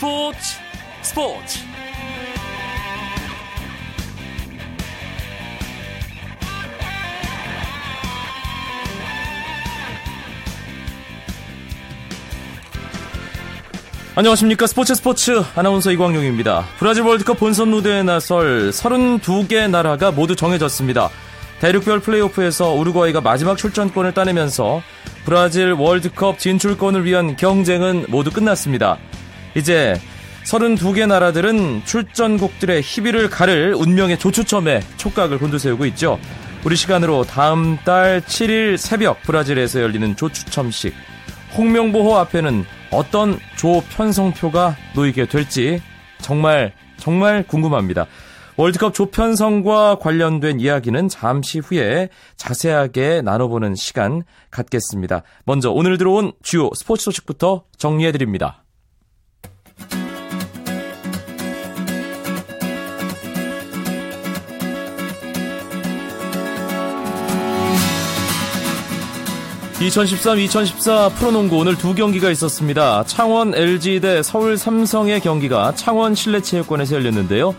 스포츠 스포츠 안녕하십니까 스포츠 스포츠 아나운서 이광용입니다. 브라질 월드컵 본선 무대에 나설 32개 나라가 모두 정해졌습니다. 대륙별 플레이오프에서 우루과이가 마지막 출전권을 따내면서 브라질 월드컵 진출권을 위한 경쟁은 모두 끝났습니다. 이제 32개 나라들은 출전국들의 희비를 가를 운명의 조추첨에 촉각을 곤두세우고 있죠. 우리 시간으로 다음 달 7일 새벽 브라질에서 열리는 조추첨식. 홍명보호 앞에는 어떤 조 편성표가 놓이게 될지 정말 정말 궁금합니다. 월드컵 조편성과 관련된 이야기는 잠시 후에 자세하게 나눠보는 시간 갖겠습니다. 먼저 오늘 들어온 주요 스포츠 소식부터 정리해드립니다. 2013-2014 프로농구 오늘 두 경기가 있었습니다. 창원 LG 대 서울 삼성의 경기가 창원 실내체육관에서 열렸는데요.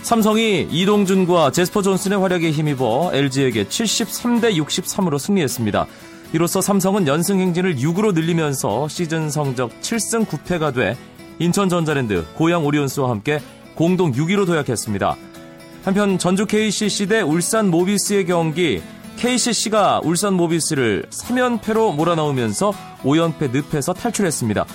삼성이 이동준과 제스퍼 존슨의 활약에 힘입어 LG에게 73대 63으로 승리했습니다. 이로써 삼성은 연승 행진을 6으로 늘리면서 시즌 성적 7승 9패가 돼 인천 전자랜드, 고양 오리온스와 함께 공동 6위로 도약했습니다. 한편 전주 KCC 대 울산 모비스의 경기 KCC가 울산 모비스를 3연패로 몰아넣으면서 5연패 늪에서 탈출했습니다.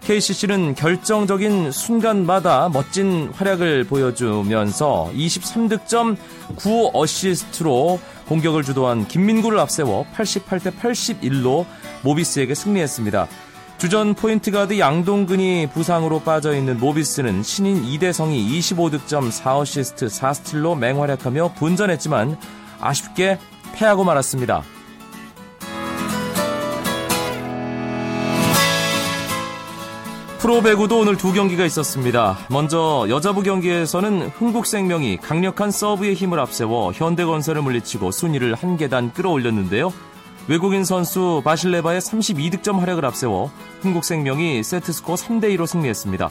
KCC는 결정적인 순간마다 멋진 활약을 보여주면서 23득점 9어시스트로 공격을 주도한 김민구를 앞세워 88대 81로 모비스에게 승리했습니다. 주전 포인트 가드 양동근이 부상으로 빠져 있는 모비스는 신인 이대성이 25득점 4어시스트 4스틸로 맹활약하며 분전했지만 아쉽게 패하고 말았습니다. 프로배구도 오늘 두 경기가 있었습니다. 먼저 여자부 경기에서는 흥국생명이 강력한 서브의 힘을 앞세워 현대건설을 물리치고 순위를 한 계단 끌어올렸는데요. 외국인 선수 바실레바의 32득점 활약을 앞세워 흥국생명이 세트스코어 3대2로 승리했습니다.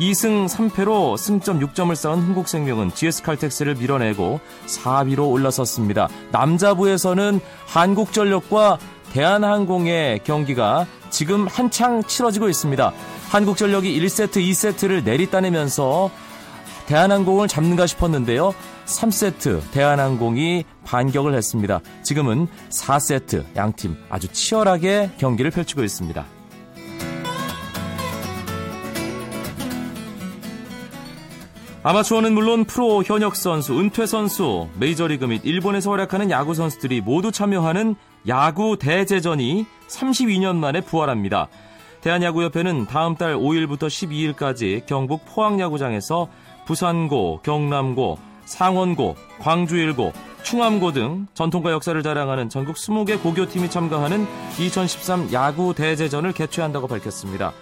2승 3패로 승점 6점을 쌓은 흥국생명은 GS칼텍스를 밀어내고 4위로 올라섰습니다. 남자부에서는 한국전력과 대한항공의 경기가 지금 한창 치러지고 있습니다. 한국전력이 1세트, 2세트를 내리따내면서 대한항공을 잡는가 싶었는데요. 3세트 대한항공이 반격을 했습니다. 지금은 4세트 양팀 아주 치열하게 경기를 펼치고 있습니다. 아마추어는 물론 프로 현역 선수, 은퇴 선수, 메이저리그 및 일본에서 활약하는 야구 선수들이 모두 참여하는 야구 대제전이 32년 만에 부활합니다. 대한야구협회는 다음 달 5일부터 12일까지 경북 포항야구장에서 부산고, 경남고, 상원고, 광주일고, 충암고 등 전통과 역사를 자랑하는 전국 20개 고교팀이 참가하는 2013 야구 대제전을 개최한다고 밝혔습니다.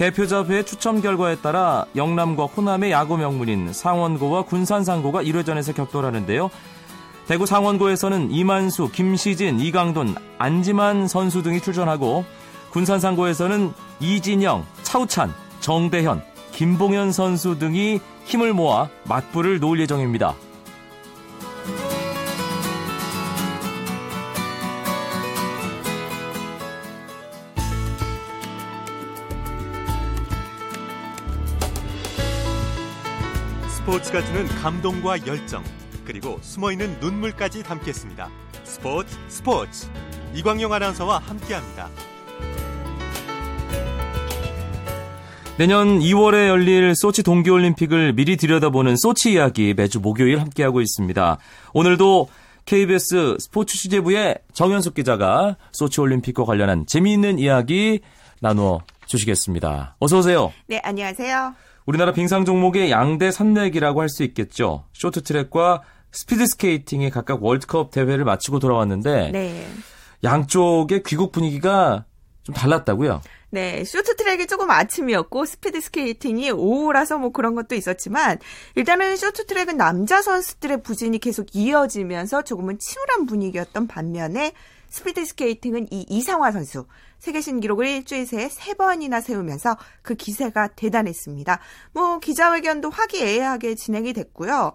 대표자회 추첨 결과에 따라 영남과 호남의 야구 명문인 상원고와 군산상고가 1회전에서 격돌하는데요. 대구 상원고에서는 이만수, 김시진, 이강돈, 안지만 선수 등이 출전하고 군산상고에서는 이진영, 차우찬, 정대현, 김봉현 선수 등이 힘을 모아 맞불을 놓을 예정입니다. 스포츠가 주는 감동과 열정 그리고 숨어있는 눈물까지 담겠습니다. 스포츠 스포츠 이광용 아나운서와 함께합니다. 내년 2월에 열릴 소치 동계올림픽을 미리 들여다보는 소치 이야기 매주 목요일 함께하고 있습니다. 오늘도 KBS 스포츠 취재부의 정현숙 기자가 소치 올림픽과 관련한 재미있는 이야기 나누어 주시겠습니다. 어서 오세요. 네, 안녕하세요. 우리나라 빙상 종목의 양대 산맥이라고 할 수 있겠죠. 쇼트트랙과 스피드 스케이팅이 각각 월드컵 대회를 마치고 돌아왔는데 네. 양쪽의 귀국 분위기가 좀 달랐다고요? 네, 쇼트트랙이 조금 아침이었고 스피드 스케이팅이 오후라서 뭐 그런 것도 있었지만 일단은 쇼트트랙은 남자 선수들의 부진이 계속 이어지면서 조금은 침울한 분위기였던 반면에 스피드 스케이팅은 이 이상화 선수 세계 신기록을 일주일 새에 세 번이나 세우면서 그 기세가 대단했습니다. 뭐 기자회견도 화기애애하게 진행이 됐고요.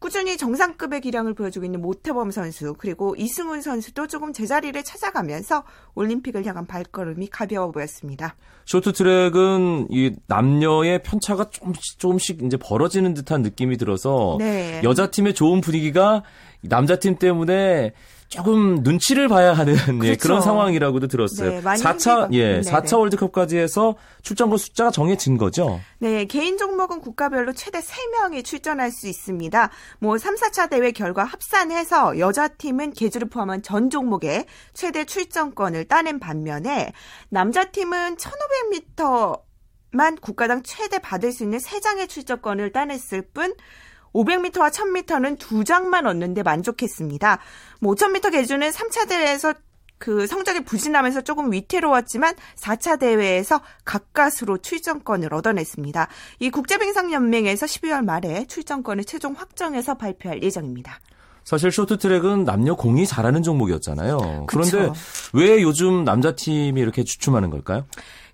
꾸준히 정상급의 기량을 보여주고 있는 모태범 선수 그리고 이승훈 선수도 조금 제자리를 찾아가면서 올림픽을 향한 발걸음이 가벼워 보였습니다. 쇼트트랙은 이 남녀의 편차가 조금씩 조금씩 이제 벌어지는 듯한 느낌이 들어서 네. 여자 팀의 좋은 분위기가 남자 팀 때문에 조금 눈치를 봐야 하는 예, 그렇죠. 예, 그런 상황이라고도 들었어요. 네, 4차 예, 4차 월드컵까지 해서 출전권 숫자가 정해진 거죠. 네, 개인 종목은 국가별로 최대 3명이 출전할 수 있습니다. 뭐 3, 4차 대회 결과 합산해서 여자 팀은 계주를 포함한 전 종목에 최대 출전권을 따낸 반면에 남자 팀은 1500m만 국가당 최대 받을 수 있는 3장의 출전권을 따냈을 뿐 500m와 1000m는 두 장만 얻는데 만족했습니다. 뭐 5000m 계주는 3차 대회에서 그 성적이 부진하면서 조금 위태로웠지만 4차 대회에서 가까스로 출전권을 얻어냈습니다. 이 국제빙상연맹에서 12월 말에 출전권을 최종 확정해서 발표할 예정입니다. 사실 쇼트트랙은 남녀 공이 잘하는 종목이었잖아요. 그런데 그쵸. 왜 요즘 남자 팀이 이렇게 주춤하는 걸까요?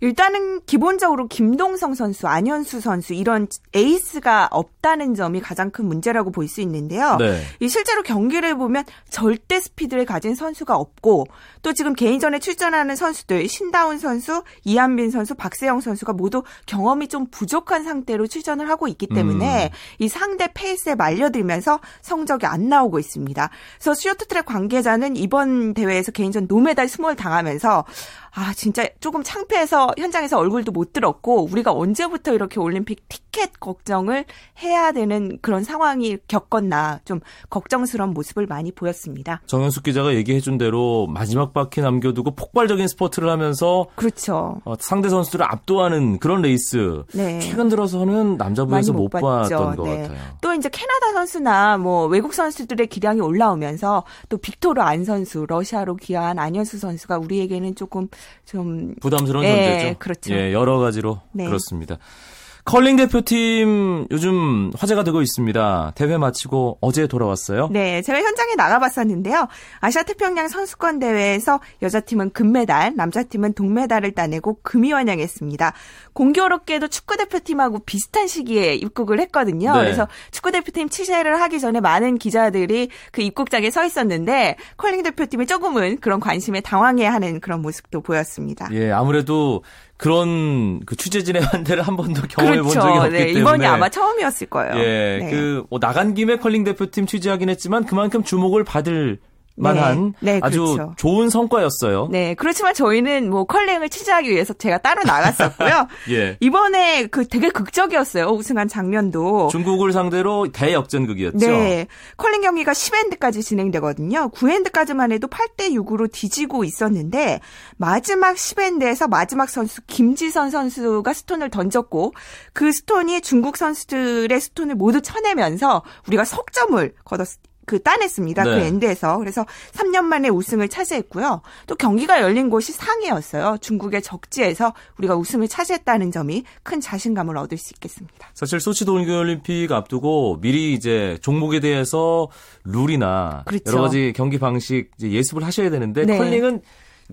일단은 기본적으로 김동성 선수, 안현수 선수 이런 에이스가 없다는 점이 가장 큰 문제라고 볼 수 있는데요. 네. 이 실제로 경기를 보면 절대 스피드를 가진 선수가 없고 또 지금 개인전에 출전하는 선수들 신다운 선수, 이한빈 선수, 박세영 선수가 모두 경험이 좀 부족한 상태로 출전을 하고 있기 때문에 음. 이 상대 페이스에 말려들면서 성적이 안 나오고 있습니다. 그래서 쇼트트랙 관계자는 이번 대회에서 개인전 노메달 수모를 당하면서 아, 진짜 조금 창피해서 현장에서 얼굴도 못 들었고, 우리가 언제부터 이렇게 올림픽 티켓 걱정을 해야 되는 그런 상황이 겪었나, 좀 걱정스러운 모습을 많이 보였습니다. 정현숙 기자가 얘기해준 대로 마지막 바퀴 남겨두고 폭발적인 스퍼트를 하면서. 그렇죠. 어, 상대 선수들을 압도하는 그런 레이스. 네. 최근 들어서는 남자부에서 못, 못 봤던 것 네. 같아요. 또 이제 캐나다 선수나 뭐 외국 선수들의 기량이 올라오면서 또 빅토르 안 선수, 러시아로 귀화한 안현수 선수가 우리에게는 조금 좀 부담스러운 예, 존재죠. 그렇죠. 예, 여러 가지로 네. 그렇습니다. 컬링 대표팀 요즘 화제가 되고 있습니다. 대회 마치고 어제 돌아왔어요. 네, 제가 현장에 나가봤었는데요. 아시아 태평양 선수권 대회에서 여자팀은 금메달, 남자팀은 동메달을 따내고 금이 환영했습니다. 공교롭게도 축구 대표팀하고 비슷한 시기에 입국을 했거든요. 네. 그래서 축구 대표팀 취재를 하기 전에 많은 기자들이 그 입국장에 서 있었는데 컬링 대표팀이 조금은 그런 관심에 당황해하는 그런 모습도 보였습니다. 예, 아무래도 그런 그 취재진의 환대를 한 번도 경험해 그렇죠. 본 적이 없기 네, 때문에 이번이 아마 처음이었을 거예요. 예, 네. 그뭐 나간 김에 컬링 대표팀 취재하긴 했지만 그만큼 주목을 받을 만한 네, 네, 아주 그렇죠. 좋은 성과였어요. 네, 그렇지만 저희는 뭐 컬링을 취재하기 위해서 제가 따로 나갔었고요. 예. 이번에 그 되게 극적이었어요. 우승한 장면도. 중국을 상대로 대역전극이었죠. 네. 컬링 경기가 10엔드까지 진행되거든요. 9엔드까지만 해도 8대 6으로 뒤지고 있었는데 마지막 10엔드에서 마지막 선수 김지선 선수가 스톤을 던졌고 그 스톤이 중국 선수들의 스톤을 모두 쳐내면서 우리가 석점을 거뒀 그 따냈습니다. 그 네. 그 엔드에서. 그래서 3년 만에 우승을 차지했고요. 또 경기가 열린 곳이 상해였어요. 중국의 적지에서 우리가 우승을 차지했다는 점이 큰 자신감을 얻을 수 있겠습니다. 사실 소치 동계올림픽 앞두고 미리 이제 종목에 대해서 룰이나 그렇죠. 여러 가지 경기 방식 이제 예습을 하셔야 되는데 네. 컬링은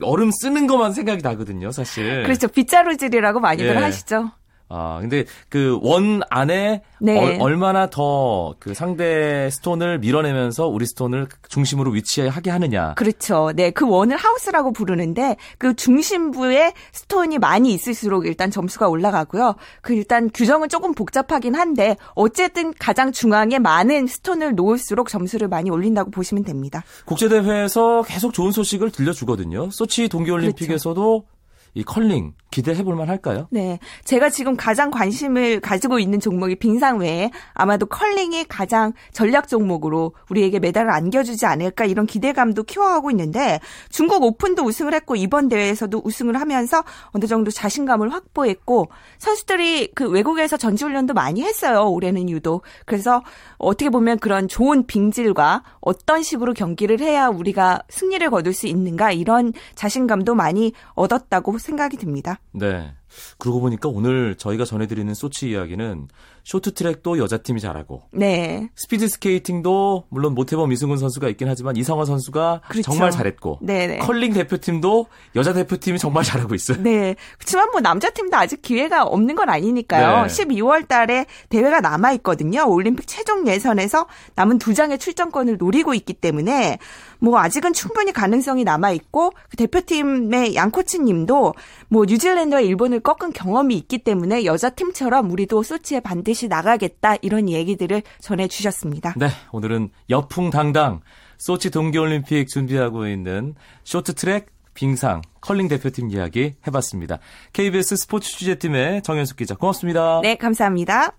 얼음 쓰는 것만 생각이 나거든요, 사실. 그렇죠. 빗자루질이라고 많이들 예. 하시죠. 아, 근데 그 원 안에 네. 어, 얼마나 더 그 상대 스톤을 밀어내면서 우리 스톤을 중심으로 위치하게 하느냐. 그렇죠. 네. 그 원을 하우스라고 부르는데 그 중심부에 스톤이 많이 있을수록 일단 점수가 올라가고요. 그 일단 규정은 조금 복잡하긴 한데 어쨌든 가장 중앙에 많은 스톤을 놓을수록 점수를 많이 올린다고 보시면 됩니다. 국제대회에서 계속 좋은 소식을 들려주거든요. 소치 동계올림픽에서도 그렇죠. 이 컬링 기대해 볼 만 할까요? 네. 제가 지금 가장 관심을 가지고 있는 종목이 빙상 외에 아마도 컬링이 가장 전략 종목으로 우리에게 메달을 안겨주지 않을까 이런 기대감도 키워가고 있는데 중국 오픈도 우승을 했고 이번 대회에서도 우승을 하면서 어느 정도 자신감을 확보했고 선수들이 그 외국에서 전지훈련도 많이 했어요. 올해는 유독. 그래서 어떻게 보면 그런 좋은 빙질과 어떤 식으로 경기를 해야 우리가 승리를 거둘 수 있는가 이런 자신감도 많이 얻었다고 생각이 듭니다. 네. 그러고 보니까 오늘 저희가 전해드리는 소치 이야기는 쇼트트랙도 여자팀이 잘하고 네. 스피드 스케이팅도 물론 모태범 이승훈 선수가 있긴 하지만 이상화 선수가 그렇죠. 정말 잘했고 네네. 컬링 대표팀도 여자 대표팀이 정말 잘하고 있어요. 네. 그렇지만 뭐 남자 팀도 아직 기회가 없는 건 아니니까요. 네. 12월 달에 대회가 남아 있거든요. 올림픽 최종 예선에서 남은 두 장의 출전권을 노리고 있기 때문에 뭐 아직은 충분히 가능성이 남아 있고 그 대표팀의 양 코치님도 뭐 뉴질랜드와 일본을 꺾은 경험이 있기 때문에 여자 팀처럼 우리도 소치에 반드시 나가겠다 이런 얘기들을 전해 주셨습니다. 네, 오늘은 여풍당당 소치 동계올림픽 준비하고 있는 쇼트트랙 빙상 컬링 대표팀 이야기 해봤습니다. KBS 스포츠 취재팀의 정현숙 기자 고맙습니다. 네, 감사합니다.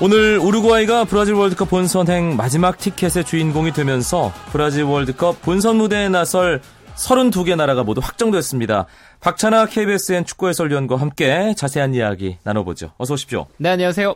오늘 우루과이가 브라질 월드컵 본선행 마지막 티켓의 주인공이 되면서 브라질 월드컵 본선 무대에 나설 32개 나라가 모두 확정됐습니다. 박찬아 KBSN 축구 해설위원과 함께 자세한 이야기 나눠보죠. 어서 오십시오. 네, 안녕하세요.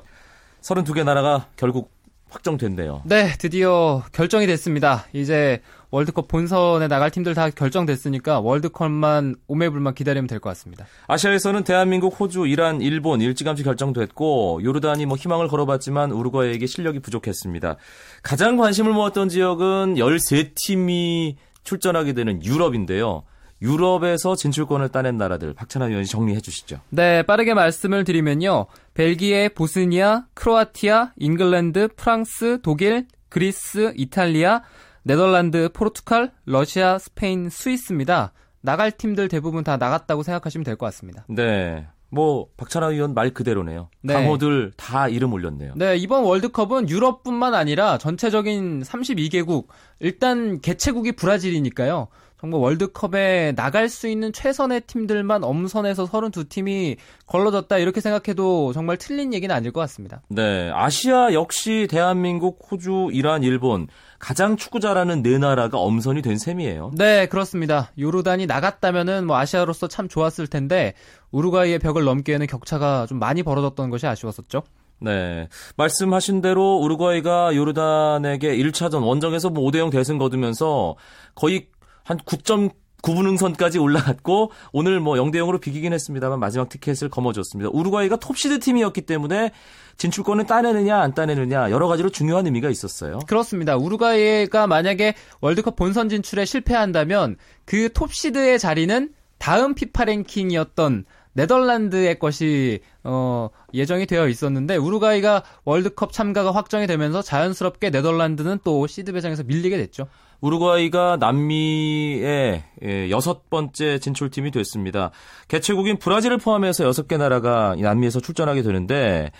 32개 나라가 결국 확정됐네요. 네, 드디어 결정이 됐습니다. 이제 월드컵 본선에 나갈 팀들 다 결정됐으니까 월드컵만 오매불만 기다리면 될 것 같습니다. 아시아에서는 대한민국, 호주, 이란, 일본 일찌감치 결정됐고 요르단이 뭐 희망을 걸어봤지만 우루과이에게 실력이 부족했습니다. 가장 관심을 모았던 지역은 13팀이 출전하게 되는 유럽인데요. 유럽에서 진출권을 따낸 나라들 박찬하 위원이 정리해 주시죠. 네, 빠르게 말씀을 드리면요. 벨기에, 보스니아, 크로아티아, 잉글랜드, 프랑스, 독일, 그리스, 이탈리아, 네덜란드, 포르투갈, 러시아, 스페인, 스위스입니다. 나갈 팀들 대부분 다 나갔다고 생각하시면 될 것 같습니다. 네. 뭐 박찬하 위원 말 그대로네요. 네. 강호들 다 이름 올렸네요. 네, 이번 월드컵은 유럽뿐만 아니라 전체적인 32개국 일단 개최국이 브라질이니까요. 정말 월드컵에 나갈 수 있는 최선의 팀들만 엄선해서 32팀이 걸러졌다 이렇게 생각해도 정말 틀린 얘기는 아닐 것 같습니다. 네, 아시아 역시 대한민국, 호주, 이란, 일본 가장 축구 잘하는 네 나라가 엄선이 된 셈이에요. 네, 그렇습니다. 요르단이 나갔다면은 뭐 아시아로서 참 좋았을 텐데 우루과이의 벽을 넘기에는 격차가 좀 많이 벌어졌던 것이 아쉬웠었죠. 네. 말씀하신 대로 우루과이가 요르단에게 1차전 원정에서 뭐 5대0 대승 거두면서 거의 한 9.9분 응선까지 올라갔고 오늘 뭐 0대 0으로 비기긴 했습니다만 마지막 티켓을 거머쥐었습니다. 우루과이가 톱시드 팀이었기 때문에 진출권을 따내느냐 안 따내느냐 여러 가지로 중요한 의미가 있었어요. 그렇습니다. 우루과이가 만약에 월드컵 본선 진출에 실패한다면 그 톱시드의 자리는 다음 피파 랭킹이었던 네덜란드의 것이 어, 예정이 되어 있었는데 우루과이가 월드컵 참가가 확정이 되면서 자연스럽게 네덜란드는 또 시드 배정에서 밀리게 됐죠. 우루과이가 남미의 예, 여섯 번째 진출팀이 됐습니다. 개최국인 브라질을 포함해서 여섯 개 나라가 남미에서 출전하게 되는데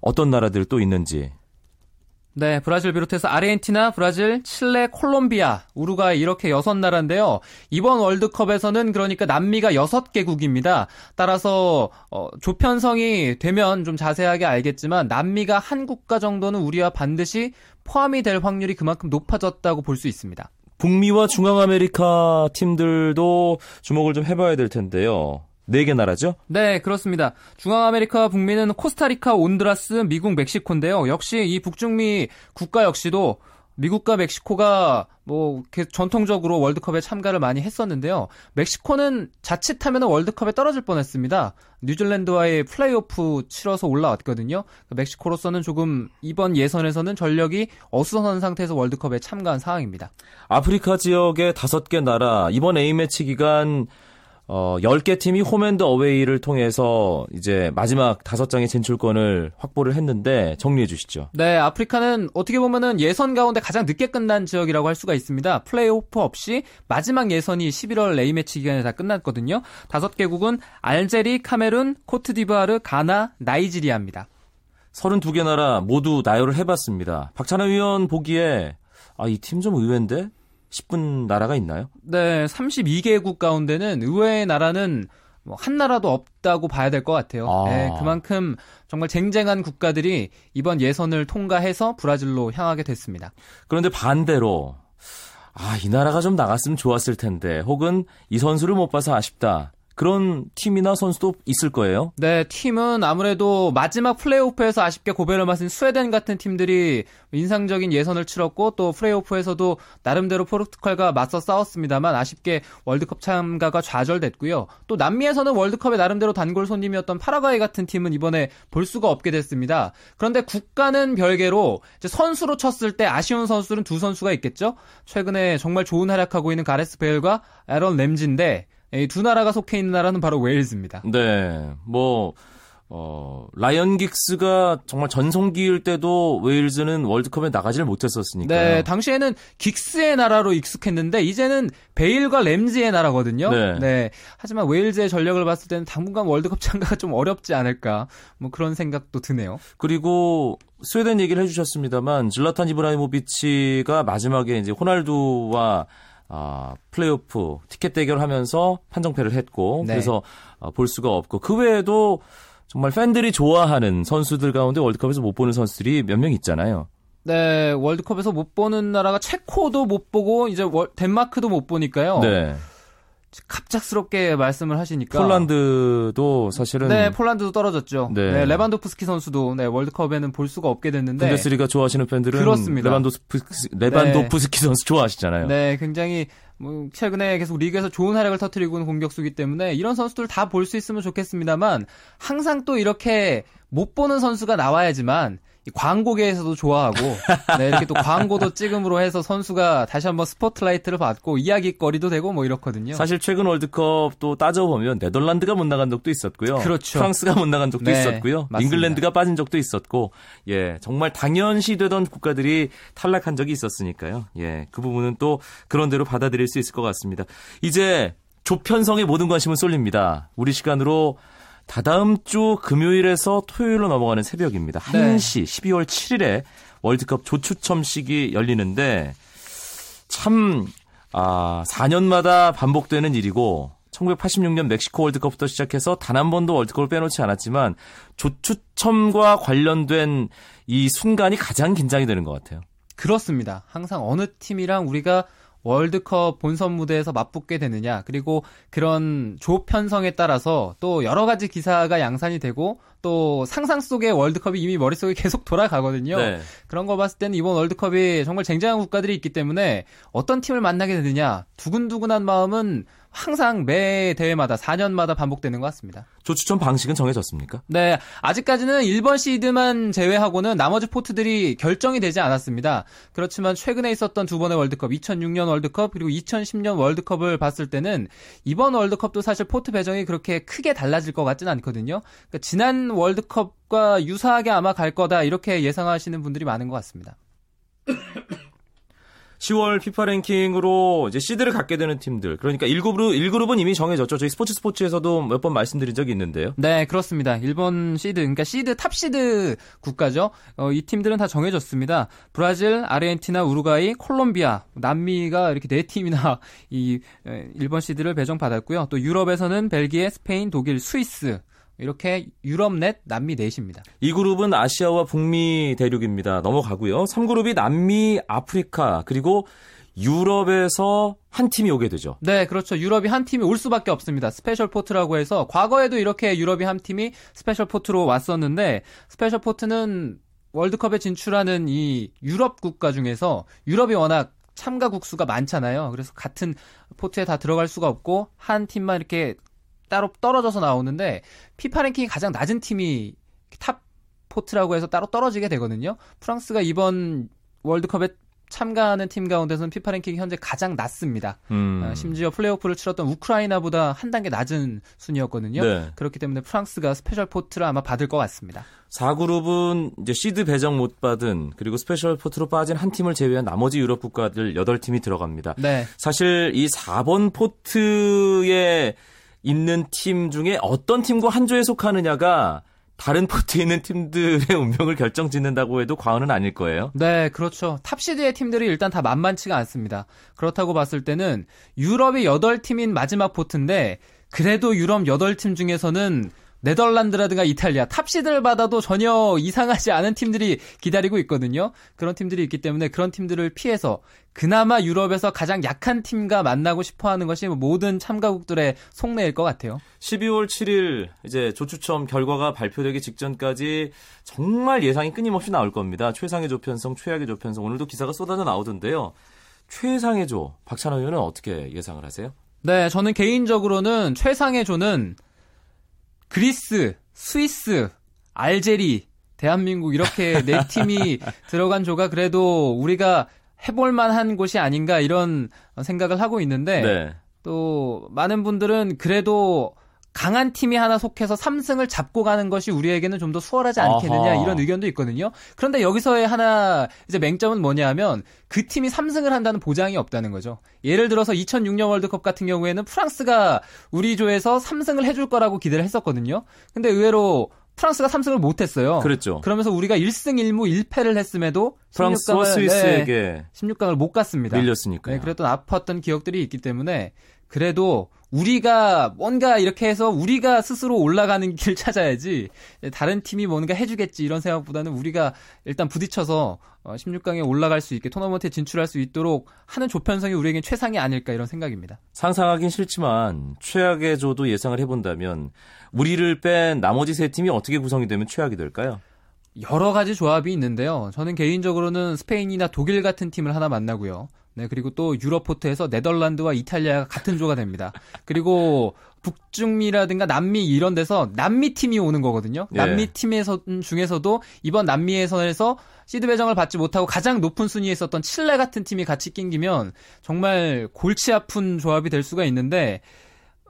어떤 나라들 또 있는지 네, 브라질 비롯해서 아르헨티나, 브라질, 칠레, 콜롬비아, 우루과이 이렇게 여섯 나라인데요. 이번 월드컵에서는 그러니까 남미가 여섯 개국입니다. 따라서 어, 조편성이 되면 좀 자세하게 알겠지만 남미가 한 국가 정도는 우리와 반드시 포함이 될 확률이 그만큼 높아졌다고 볼 수 있습니다. 북미와 중앙아메리카 팀들도 주목을 좀 해봐야 될 텐데요. 네개 나라죠? 네, 그렇습니다. 중앙아메리카와 북미는 코스타리카, 온드라스, 미국, 멕시코인데요. 역시 이 북중미 국가 역시도 미국과 멕시코가 뭐 전통적으로 월드컵에 참가를 많이 했었는데요. 멕시코는 자칫하면 월드컵에 떨어질 뻔했습니다. 뉴질랜드와의 플레이오프 치러서 올라왔거든요. 멕시코로서는 조금 이번 예선에서는 전력이 어수선한 상태에서 월드컵에 참가한 상황입니다. 아프리카 지역의 다섯 개 나라 이번 A매치 기간 어, 10개 팀이 홈앤드 어웨이를 통해서 이제 마지막 5장의 진출권을 확보를 했는데 정리해 주시죠. 네, 아프리카는 어떻게 보면은 예선 가운데 가장 늦게 끝난 지역이라고 할 수가 있습니다. 플레이오프 없이 마지막 예선이 11월 A매치 기간에 다 끝났거든요. 5개국은 알제리, 카메룬, 코트디부아르, 가나, 나이지리아입니다. 32개 나라 모두 나열을 해봤습니다. 박찬하 위원 보기에 아, 이 팀 좀 의외인데? 싶은 나라가 있나요? 네, 32개국 가운데는 의외의 나라는 뭐한 나라도 없다고 봐야 될 것 같아요. 아. 네, 그만큼 정말 쟁쟁한 국가들이 이번 예선을 통과해서 브라질로 향하게 됐습니다. 그런데 반대로 아, 이 나라가 좀 나갔으면 좋았을 텐데 혹은 이 선수를 못 봐서 아쉽다. 그런 팀이나 선수도 있을 거예요. 네, 팀은 아무래도 마지막 플레이오프에서 아쉽게 고배를 맞은 스웨덴 같은 팀들이 인상적인 예선을 치렀고 또 플레이오프에서도 나름대로 포르투갈과 맞서 싸웠습니다만 아쉽게 월드컵 참가가 좌절됐고요. 또 남미에서는 월드컵에 나름대로 단골 손님이었던 파라과이 같은 팀은 이번에 볼 수가 없게 됐습니다. 그런데 국가는 별개로 선수로 쳤을 때 아쉬운 선수는 두 선수가 있겠죠. 최근에 정말 좋은 활약하고 있는 가레스 베일과 에런 램지인데 이 두 나라가 속해 있는 나라는 바로 웨일즈입니다. 네, 뭐 어, 라이언 긱스가 정말 전성기일 때도 웨일즈는 월드컵에 나가지를 못했었으니까. 네, 당시에는 긱스의 나라로 익숙했는데 이제는 베일과 램지의 나라거든요. 네. 네. 하지만 웨일즈의 전력을 봤을 때는 당분간 월드컵 참가가 좀 어렵지 않을까. 뭐 그런 생각도 드네요. 그리고 스웨덴 얘기를 해주셨습니다만 질라탄 이브라히모비치가 마지막에 이제 호날두와 아, 플레이오프 티켓 대결하면서 판정패를 했고 네. 그래서 어, 볼 수가 없고 그 외에도 정말 팬들이 좋아하는 선수들 가운데 월드컵에서 못 보는 선수들이 몇 명 있잖아요. 네, 월드컵에서 못 보는 나라가 체코도 못 보고 이제 월, 덴마크도 못 보니까요. 네. 갑작스럽게 말씀을 하시니까 폴란드도 사실은 네 폴란드도 떨어졌죠. 네, 네 레반도프스키 선수도 네 월드컵에는 볼 수가 없게 됐는데 분데스리가 좋아하시는 팬들은 그렇습니다. 레반도프스키, 레반도프스키 네. 선수 좋아하시잖아요. 네, 굉장히 뭐 최근에 계속 리그에서 좋은 활약을 터뜨리고 있는 공격수기 때문에 이런 선수들 다 볼 수 있으면 좋겠습니다만 항상 또 이렇게 못 보는 선수가 나와야지만 광고계에서도 좋아하고 네, 이렇게 또 광고도 찍음으로 해서 선수가 다시 한번 스포트라이트를 받고 이야기거리도 되고 뭐 이렇거든요. 사실 최근 월드컵 또 따져보면 네덜란드가 못 나간 적도 있었고요. 그렇죠. 프랑스가 못 나간 적도 네, 있었고요. 맞습니다. 잉글랜드가 빠진 적도 있었고 예 정말 당연시 되던 국가들이 탈락한 적이 있었으니까요. 예그 부분은 또 그런 대로 받아들일 수 있을 것 같습니다. 이제 조편성의 모든 관심은 쏠립니다. 우리 시간으로 다다음 주 금요일에서 토요일로 넘어가는 새벽입니다. 1시 12월 7일에 월드컵 조추첨식이 열리는데 참 아, 4년마다 반복되는 일이고 1986년 멕시코 월드컵부터 시작해서 단 한 번도 월드컵을 빼놓지 않았지만 조추첨과 관련된 이 순간이 가장 긴장이 되는 것 같아요. 그렇습니다. 항상 어느 팀이랑 우리가 월드컵 본선 무대에서 맞붙게 되느냐 그리고 그런 조 편성에 따라서 또 여러 가지 기사가 양산이 되고 또 상상 속의 월드컵이 이미 머릿속에 계속 돌아가거든요. 네. 그런 거 봤을 때는 이번 월드컵이 정말 쟁쟁한 국가들이 있기 때문에 어떤 팀을 만나게 되느냐 두근두근한 마음은 항상 매 대회마다 4년마다 반복되는 것 같습니다. 조추첨 방식은 정해졌습니까? 네, 아직까지는 1번 시드만 제외하고는 나머지 포트들이 결정이 되지 않았습니다. 그렇지만 최근에 있었던 두 번의 월드컵, 2006년 월드컵 그리고 2010년 월드컵을 봤을 때는 이번 월드컵도 사실 포트 배정이 그렇게 크게 달라질 것 같지는 않거든요. 그러니까 지난 월드컵과 유사하게 아마 갈 거다 이렇게 예상하시는 분들이 많은 것 같습니다. 10월 피파 랭킹으로 이제 시드를 갖게 되는 팀들. 그러니까 1그룹, 1그룹은 이미 정해졌죠. 저희 스포츠 스포츠에서도 몇 번 말씀드린 적이 있는데요. 네, 그렇습니다. 1번 시드, 그러니까 시드, 탑 시드 국가죠. 어, 이 팀들은 다 정해졌습니다. 브라질, 아르헨티나, 우루과이, 콜롬비아, 남미가 이렇게 네 팀이나 이 1번 시드를 배정받았고요. 또 유럽에서는 벨기에, 스페인, 독일, 스위스, 이렇게 유럽 넷, 남미 넷입니다. 2그룹은 아시아와 북미 대륙입니다. 넘어가고요. 3그룹이 남미, 아프리카, 그리고 유럽에서 한 팀이 오게 되죠. 네, 그렇죠. 유럽이 한 팀이 올 수밖에 없습니다. special pot이라고 해서 과거에도 이렇게 유럽이 한 팀이 special pot으로 왔었는데 special pot은 월드컵에 진출하는 이 유럽 국가 중에서 유럽이 워낙 참가국 수가 많잖아요. 그래서 같은 pot에 다 들어갈 수가 없고 한 팀만 이렇게 따로 떨어져서 나오는데 피파 랭킹이 가장 낮은 팀이 top pot이라고 해서 따로 떨어지게 되거든요. 프랑스가 이번 월드컵에 참가하는 팀 가운데서는 피파 랭킹이 현재 가장 낮습니다. 음. 어, 심지어 플레이오프를 치렀던 우크라이나보다 한 단계 낮은 순위였거든요. 네. 그렇기 때문에 프랑스가 special pot을 아마 받을 것 같습니다. 4그룹은 이제 시드 배정 못 받은 그리고 special pot으로 빠진 한 팀을 제외한 나머지 유럽 국가들 8팀이 들어갑니다. 네. 사실 이 4번 pot에 있는 팀 중에 어떤 팀과 한 조에 속하느냐가 다른 pot에 있는 팀들의 운명을 결정짓는다고 해도 과언은 아닐 거예요. 네, 그렇죠. 탑시드의 팀들이 일단 다 만만치가 않습니다. 그렇다고 봤을 때는 유럽이 8팀인 마지막 pot인데 그래도 유럽 8팀 중에서는 네덜란드라든가 이탈리아 탑시드를 받아도 전혀 이상하지 않은 팀들이 기다리고 있거든요. 그런 팀들이 있기 때문에 그런 팀들을 피해서 그나마 유럽에서 가장 약한 팀과 만나고 싶어 하는 것이 모든 참가국들의 속내일 것 같아요. 12월 7일 이제 조추첨 결과가 발표되기 직전까지 정말 예상이 끊임없이 나올 겁니다. 최상의 조편성, 최악의 조편성 오늘도 기사가 쏟아져 나오던데요. 최상의 조 박찬호 의원은 어떻게 예상을 하세요? 네, 저는 개인적으로는 최상의 조는 그리스, 스위스, 알제리, 대한민국 이렇게 네 팀이 들어간 조가 그래도 우리가 해볼 만한 곳이 아닌가 이런 생각을 하고 있는데 네. 또 많은 분들은 그래도 강한 팀이 하나 속해서 3승을 잡고 가는 것이 우리에게는 좀 더 수월하지 않겠느냐 아하. 이런 의견도 있거든요. 그런데 여기서의 하나 이제 맹점은 뭐냐면 그 팀이 3승을 한다는 보장이 없다는 거죠. 예를 들어서 2006년 월드컵 같은 경우에는 프랑스가 우리 조에서 3승을 해줄 거라고 기대를 했었거든요. 근데 의외로 프랑스가 3승을 못했어요. 그랬죠. 그러면서 우리가 1승 1무 1패를 했음에도 프랑스와 스위스에게 네, 16강을 못 갔습니다. 밀렸으니까. 네, 그랬던 아팠던 기억들이 있기 때문에 그래도 우리가 뭔가 이렇게 해서 우리가 스스로 올라가는 길 찾아야지 다른 팀이 뭔가 해주겠지 이런 생각보다는 우리가 일단 부딪혀서 16강에 어, 올라갈 수 있게 토너먼트에 진출할 수 있도록 하는 조편성이 우리에겐 최상이 아닐까 이런 생각입니다. 상상하긴 싫지만 최악의 조도 예상을 해본다면 우리를 뺀 나머지 세 팀이 어떻게 구성이 되면 최악이 될까요? 여러 가지 조합이 있는데요. 저는 개인적으로는 스페인이나 독일 같은 팀을 하나 만나고요. 네, 그리고 또 유럽포트에서 네덜란드와 이탈리아가 같은 조가 됩니다. 그리고 북중미라든가 남미 이런 데서 남미 팀이 오는 거거든요. 예. 남미 팀에서 중에서도 이번 남미에서에서 시드 배정을 받지 못하고 가장 높은 순위에 있었던 칠레 같은 팀이 같이 낑기면 정말 골치 아픈 조합이 될 수가 있는데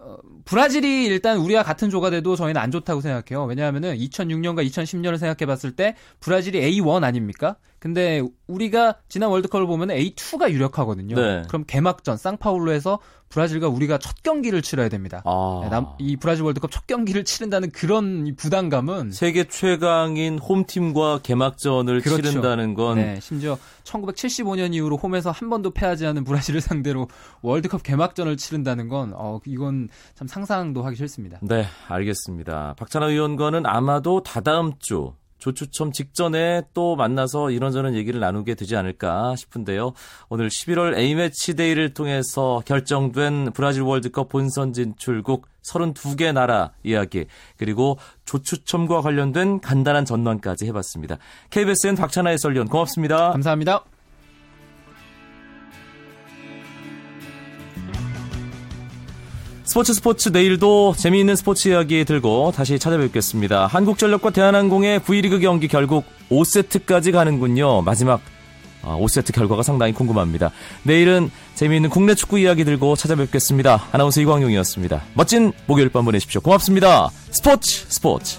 어, 브라질이 일단 우리와 같은 조가 돼도 저희는 안 좋다고 생각해요. 왜냐하면은 2006년과 2010년을 생각해 봤을 때 브라질이 A1 아닙니까? 근데 우리가 지난 월드컵을 보면 A2가 유력하거든요. 네. 그럼 개막전 쌍파울로에서 브라질과 우리가 첫 경기를 치러야 됩니다. 아. 네, 남, 이 브라질 월드컵 첫 경기를 치른다는 그런 부담감은 세계 최강인 홈팀과 개막전을 그렇죠. 치른다는 건 네, 심지어 1975년 이후로 홈에서 한 번도 패하지 않은 브라질을 상대로 월드컵 개막전을 치른다는 건 어, 이건 참 상상도 하기 싫습니다. 네, 알겠습니다. 박찬호 의원과는 아마도 다다음 주 조추첨 직전에 또 만나서 이런저런 얘기를 나누게 되지 않을까 싶은데요. 오늘 11월 A매치 데이를 통해서 결정된 브라질 월드컵 본선 진출국 32개 나라 이야기 그리고 조추첨과 관련된 간단한 전망까지 해봤습니다. KBSN 박찬하 해설위원 고맙습니다. 감사합니다. 스포츠 스포츠 내일도 재미있는 스포츠 이야기 들고 다시 찾아뵙겠습니다. 한국전력과 대한항공의 V리그 경기 결국 5세트까지 가는군요. 마지막 5세트 아, 결과가 상당히 궁금합니다. 내일은 재미있는 국내 축구 이야기 들고 찾아뵙겠습니다. 아나운서 이광용이었습니다. 멋진 목요일 밤 보내십시오. 고맙습니다. 스포츠 스포츠